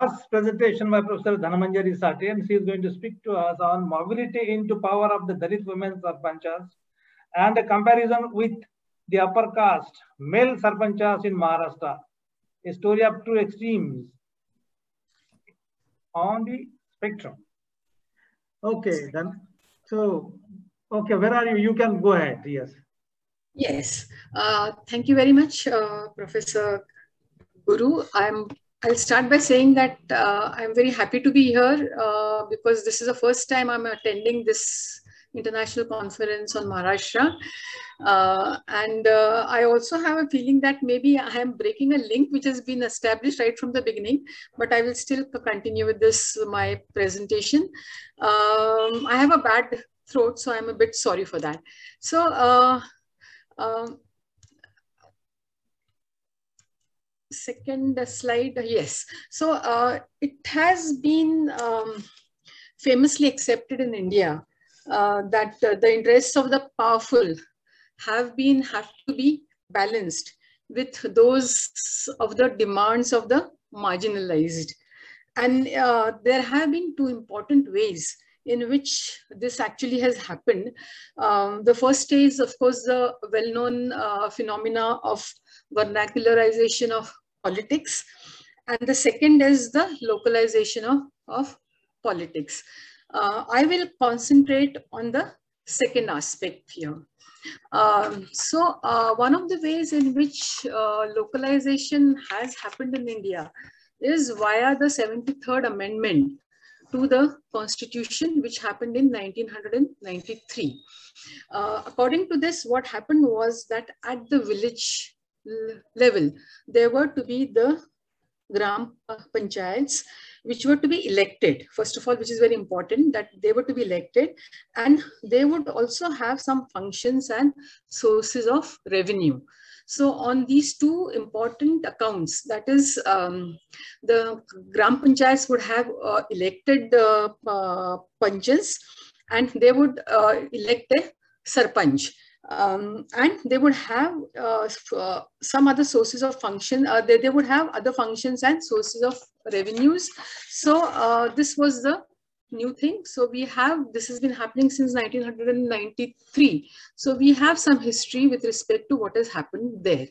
first presentation by Professor Dhanmanjiri Sathe, and she is going to speak to us on mobility into power of the Dalit women sarpanchas and a comparison with the upper caste male sarpanchas in Maharashtra. A story of two extremes on the spectrum. Okay, then. So, okay, where are you? You can go ahead. Yes. Yes. Uh, thank you very much, uh, Professor Guru. I'm I'll start by saying that uh, I'm very happy to be here uh, because this is the first time I'm attending this international conference on Maharashtra. Uh, and uh, I also have a feeling that maybe I am breaking a link which has been established right from the beginning, but I will still continue with this, my presentation. Um, I have a bad throat, so I'm a bit sorry for that. So, uh, um, second slide, yes. So uh, it has been um, famously accepted in India uh, that uh, the interests of the powerful have been have to be balanced with those of the demands of the marginalized. And uh, there have been two important ways in which this actually has happened. Um, the first is, of course, the well-known uh, phenomena of vernacularization of politics. And the second is the localization of, of politics. Uh, I will concentrate on the second aspect here. Um, so uh, one of the ways in which uh, localization has happened in India is via the 73rd Amendment to the Constitution, which happened in 1993. Uh, according to this, what happened was that at the village level, there were to be the Gram Panchayats, which were to be elected. First of all, which is very important that they were to be elected and they would also have some functions and sources of revenue. So on these two important accounts, that is um, the Gram Panchayats would have uh, elected uh, uh, panchas and they would uh, elect a sarpanch. Um, and they would have uh, uh, some other sources of function. Uh, they, they would have other functions and sources of revenues. So uh, this was the new thing. So we have, this has been happening since 1993. So we have some history with respect to what has happened there.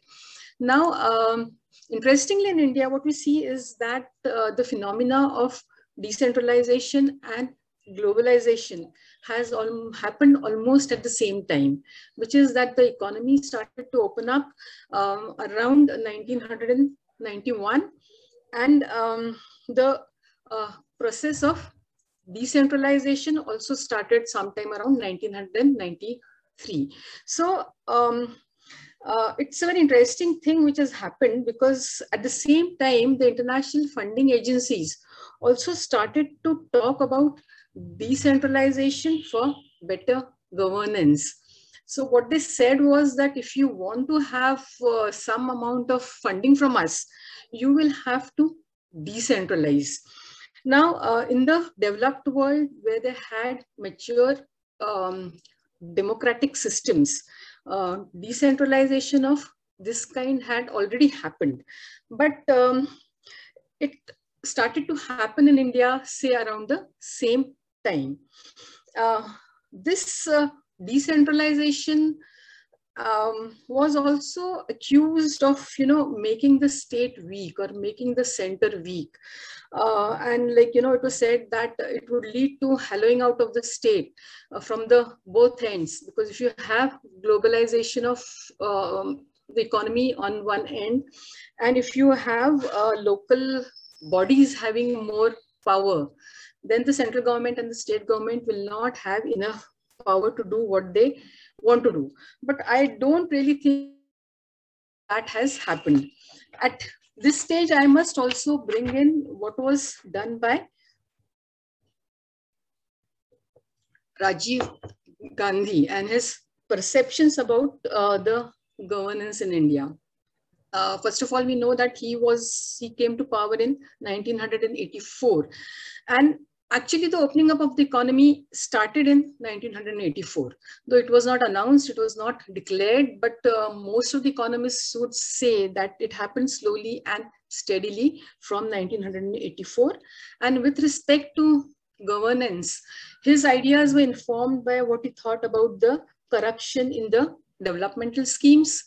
Now, um, interestingly in India, what we see is that uh, the phenomena of decentralization and globalization has al happened almost at the same time, which is that the economy started to open up um, around 1991 and um, the uh, process of decentralization also started sometime around 1993. So um, uh, it's a very interesting thing which has happened because at the same time, the international funding agencies also started to talk about decentralization for better governance. So what they said was that if you want to have uh, some amount of funding from us, you will have to decentralize. Now, uh, in the developed world where they had mature um, democratic systems, uh, decentralization of this kind had already happened. But um, it started to happen in India, say around the same time. Uh, this uh, decentralization um, was also accused of, you know, making the state weak or making the center weak. Uh, and like, you know, it was said that it would lead to hollowing out of the state uh, from the both ends. Because if you have globalization of um, the economy on one end, and if you have uh, local bodies having more power, then the central government and the state government will not have enough power to do what they want to do. But I don't really think that has happened. At this stage, I must also bring in what was done by Rajiv Gandhi and his perceptions about uh, the governance in India. Uh, first of all, we know that he was he came to power in 1984, and actually the opening up of the economy started in 1984 though it was not announced it was not declared but uh, most of the economists would say that it happened slowly and steadily from 1984 and with respect to governance his ideas were informed by what he thought about the corruption in the developmental schemes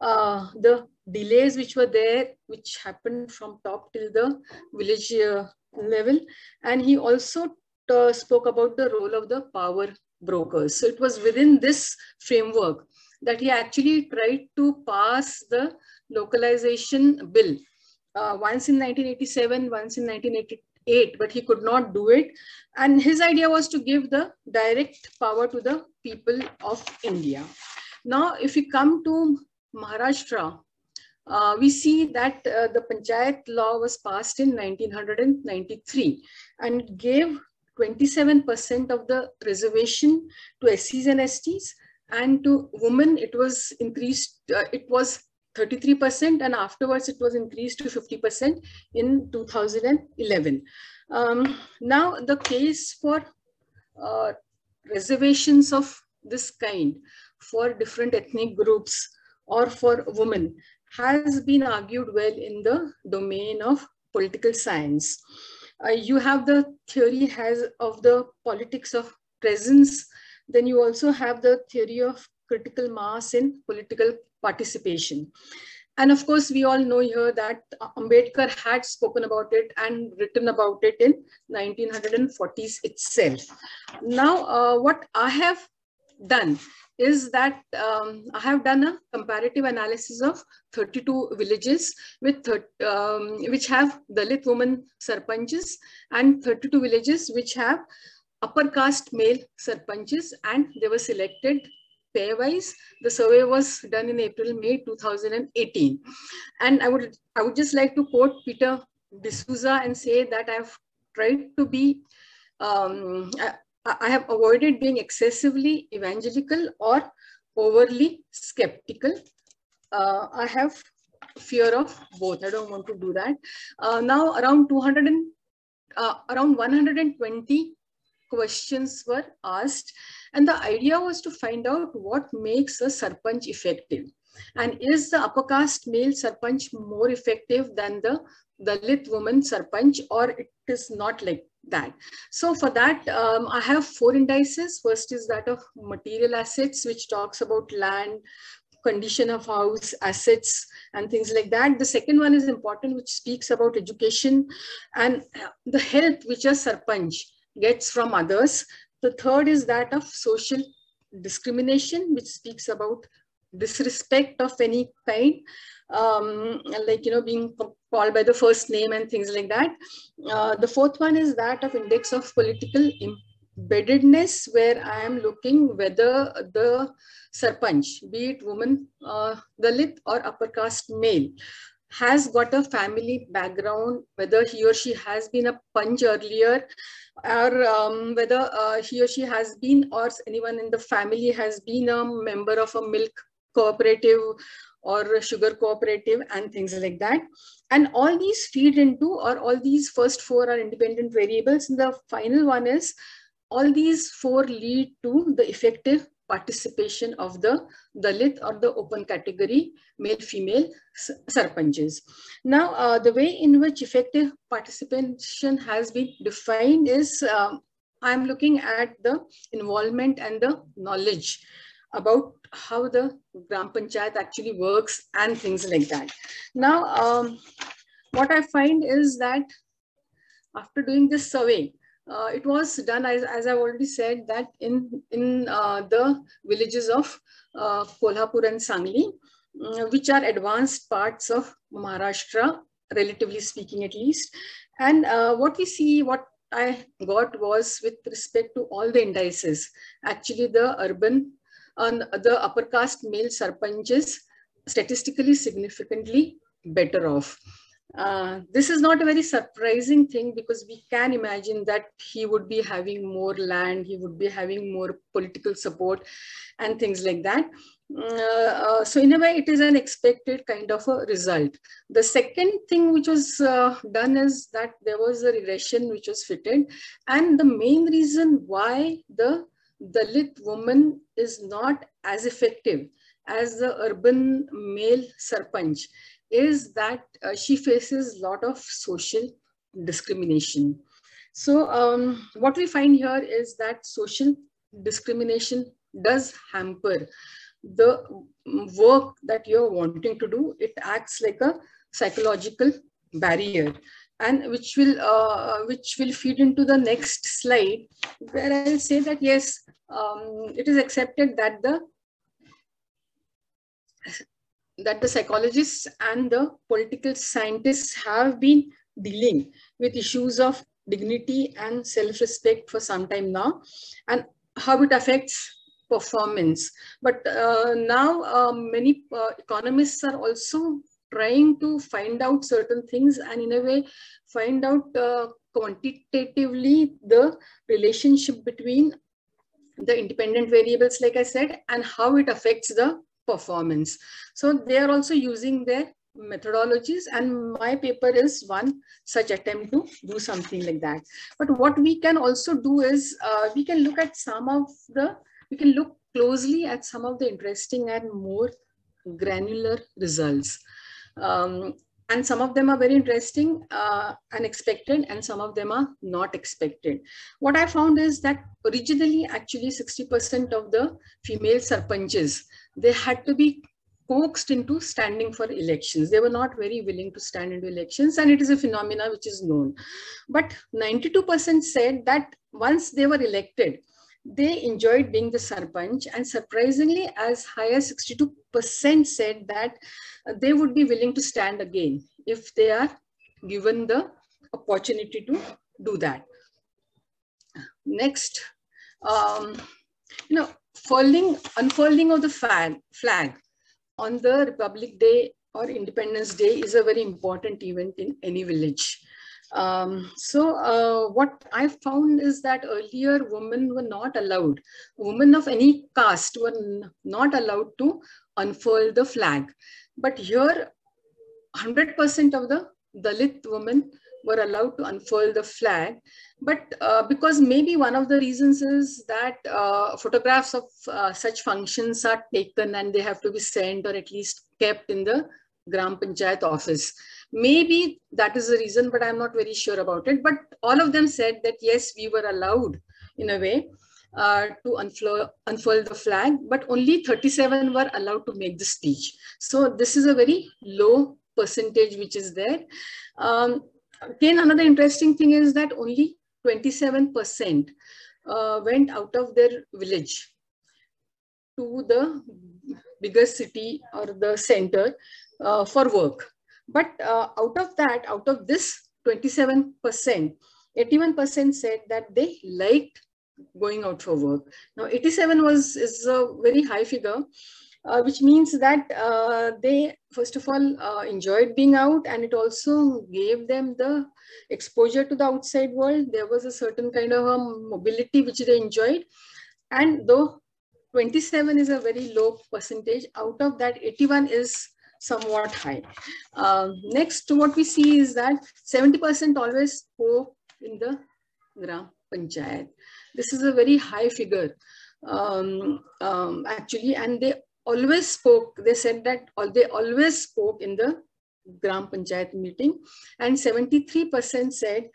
uh, the delays which were there which happened from top till the village uh, level. And he also uh, spoke about the role of the power brokers. So it was within this framework that he actually tried to pass the localization bill. Uh, once in 1987, once in 1988, but he could not do it. And his idea was to give the direct power to the people of India. Now, if we come to Maharashtra, uh, we see that uh, the Panchayat law was passed in 1993 and gave 27% of the reservation to SCs and STs and to women it was increased, uh, it was 33% and afterwards it was increased to 50% in 2011. Um, now the case for uh, reservations of this kind for different ethnic groups or for women has been argued well in the domain of political science. Uh, you have the theory has of the politics of presence, then you also have the theory of critical mass in political participation. And of course, we all know here that Ambedkar had spoken about it and written about it in 1940s itself. Now, uh, what I have done is that um, I have done a comparative analysis of 32 villages with um, which have Dalit women sarpanches and 32 villages which have upper caste male sarpanches and they were selected pairwise. The survey was done in April, May 2018. And I would, I would just like to quote Peter D'Souza and say that I've tried to be um, I have avoided being excessively evangelical or overly skeptical. Uh, I have fear of both. I don't want to do that. Uh, now around 200 and uh, around 120 questions were asked and the idea was to find out what makes a sarpanch effective and is the upper caste male sarpanch more effective than the Dalit woman sarpanch or it is not like that. So for that, um, I have four indices. First is that of material assets, which talks about land, condition of house, assets, and things like that. The second one is important, which speaks about education and the health which a sarpanch gets from others. The third is that of social discrimination, which speaks about disrespect of any kind um, like, you know, being called by the first name and things like that. Uh, the fourth one is that of index of political embeddedness, where I am looking whether the sarpanch, be it woman, uh, Dalit or upper caste male, has got a family background, whether he or she has been a panch earlier, or um, whether uh, he or she has been, or anyone in the family has been a member of a milk cooperative or sugar cooperative and things like that. And all these feed into, or all these first four are independent variables. And the final one is all these four lead to the effective participation of the Dalit or the open category male-female sarpanches. Now, uh, the way in which effective participation has been defined is um, I'm looking at the involvement and the knowledge about how the Gram Panchayat actually works and things like that. Now, um, what I find is that after doing this survey, uh, it was done, as, as I've already said, that in, in uh, the villages of uh, Kolhapur and Sangli, uh, which are advanced parts of Maharashtra, relatively speaking at least. And uh, what we see, what I got was with respect to all the indices, actually the urban on the upper caste male sarpanches statistically significantly better off. Uh, this is not a very surprising thing because we can imagine that he would be having more land, he would be having more political support and things like that. uh, uh, so in a way, it is an expected kind of a result. The second thing which was uh, done is that there was a regression which was fitted. And the main reason why the Dalit woman is not as effective as the urban male sarpanch is that uh, she faces a lot of social discrimination. So um, what we find here is that social discrimination does hamper the work that you're wanting to do. It acts like a psychological barrier and which will uh, which will feed into the next slide where I'll say that yes, um, it is accepted that the that the psychologists and the political scientists have been dealing with issues of dignity and self-respect for some time now and how it affects performance. But uh, now uh, many uh, economists are also trying to find out certain things and in a way find out uh, quantitatively the relationship between the independent variables, like I said, and how it affects the performance. So they are also using their methodologies and my paper is one such attempt to do something like that. But what we can also do is uh, we can look at some of the, we can look closely at some of the interesting and more granular results. Um, and some of them are very interesting, uh, unexpected, and some of them are not expected. What I found is that originally, actually 60% of the female sarpanches, they had to be coaxed into standing for elections. They were not very willing to stand into elections and it is a phenomena which is known. But 92% said that once they were elected, they enjoyed being the sarpanch and surprisingly as high as 62% said that they would be willing to stand again if they are given the opportunity to do that. Next, um, you know, folding, unfolding of the flag, flag on the Republic Day or Independence Day is a very important event in any village. Um, so uh, what I found is that earlier women were not allowed, women of any caste were not allowed to unfurl the flag. But here 100% of the Dalit women were allowed to unfurl the flag. But uh, because maybe one of the reasons is that uh, photographs of uh, such functions are taken and they have to be sent or at least kept in the Gram Panchayat office. Maybe that is the reason, but I'm not very sure about it. But all of them said that yes, we were allowed in a way uh, to unfurl, unfurl the flag, but only 37 were allowed to make the speech. So this is a very low percentage which is there. Um, again, another interesting thing is that only 27% uh, went out of their village to the bigger city or the center uh, for work. But uh, out of that, out of this 27%, 81% said that they liked going out for work. Now 87 was is a very high figure, uh, which means that uh, they first of all uh, enjoyed being out and it also gave them the exposure to the outside world. There was a certain kind of a mobility which they enjoyed. And though 27 is a very low percentage, out of that 81 is somewhat high. Uh, next, what we see is that 70% always spoke in the Gram Panchayat. This is a very high figure, um, um, actually, and they always spoke, they said that they always spoke in the Gram Panchayat meeting, and 73% said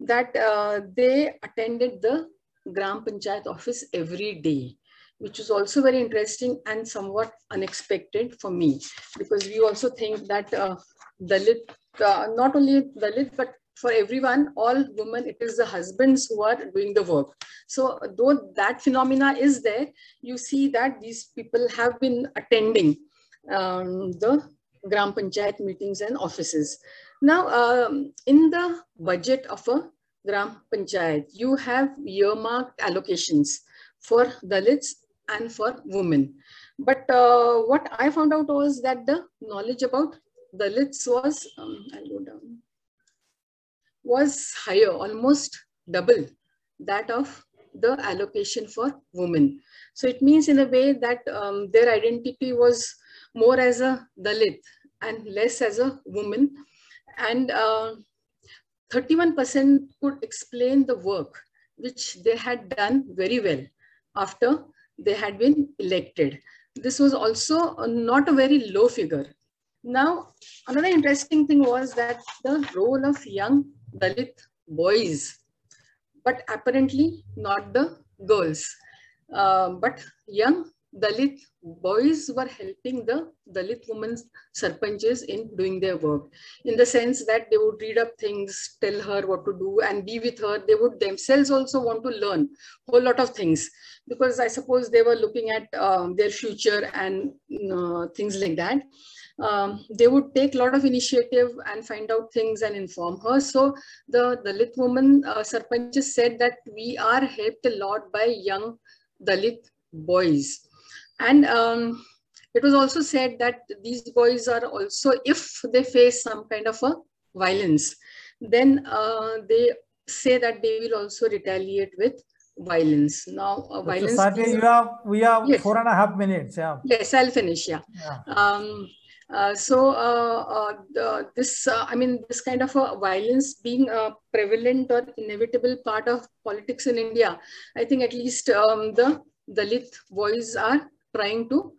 that uh, they attended the Gram Panchayat office every day which is also very interesting and somewhat unexpected for me because we also think that uh, Dalit, uh, not only Dalit, but for everyone, all women, it is the husbands who are doing the work. So though that phenomena is there, you see that these people have been attending um, the Gram Panchayat meetings and offices. Now, um, in the budget of a Gram Panchayat, you have earmarked allocations for Dalits and for women. But uh, what I found out was that the knowledge about Dalits was, um, I'll go down, was higher, almost double that of the allocation for women. So it means in a way that um, their identity was more as a Dalit and less as a woman. And 31% uh, could explain the work which they had done very well after they had been elected. This was also not a very low figure. Now, another interesting thing was that the role of young Dalit boys, but apparently not the girls. Uh, but young Dalit boys were helping the Dalit women's sarpanches in doing their work in the sense that they would read up things, tell her what to do and be with her. They would themselves also want to learn a whole lot of things because I suppose they were looking at uh, their future and uh, things like that. Um, they would take a lot of initiative and find out things and inform her. So the Dalit woman uh, sarpanches said that we are helped a lot by young Dalit boys and um, it was also said that these boys are also, if they face some kind of a violence, then uh, they say that they will also retaliate with violence. Now, uh, violence. Sadhya, you have we have yes. four and a half minutes. Yeah. Yes, I'll finish. Yeah. yeah. Um, uh, so uh, uh, the, this, uh, I mean, this kind of a violence being a prevalent or inevitable part of politics in India, I think at least um, the Dalit boys are trying to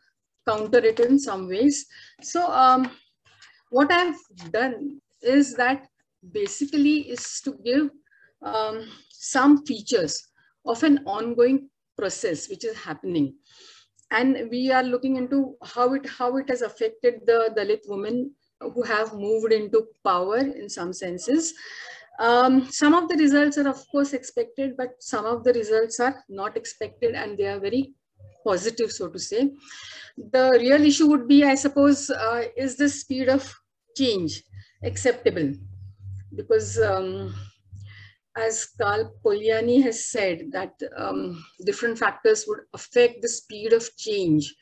counter it in some ways. So um, what I've done is that basically is to give um, some features of an ongoing process which is happening. And we are looking into how it, how it has affected the Dalit women who have moved into power in some senses. Um, some of the results are of course expected, but some of the results are not expected and they are very positive, so to say. The real issue would be, I suppose, uh, is the speed of change acceptable? Because um, as Karl Polanyi has said, that um, different factors would affect the speed of change.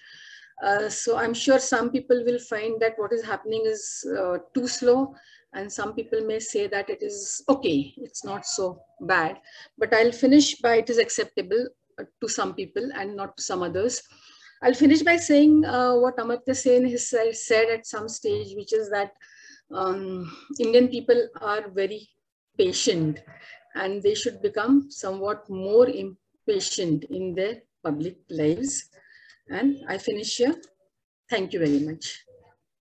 Uh, so I'm sure some people will find that what is happening is uh, too slow and some people may say that it is okay, it's not so bad. But I'll finish by it is acceptable to some people and not to some others. I'll finish by saying uh, what Amartya Sen has said at some stage, which is that um, Indian people are very patient and they should become somewhat more impatient in their public lives. And I finish here. Thank you very much.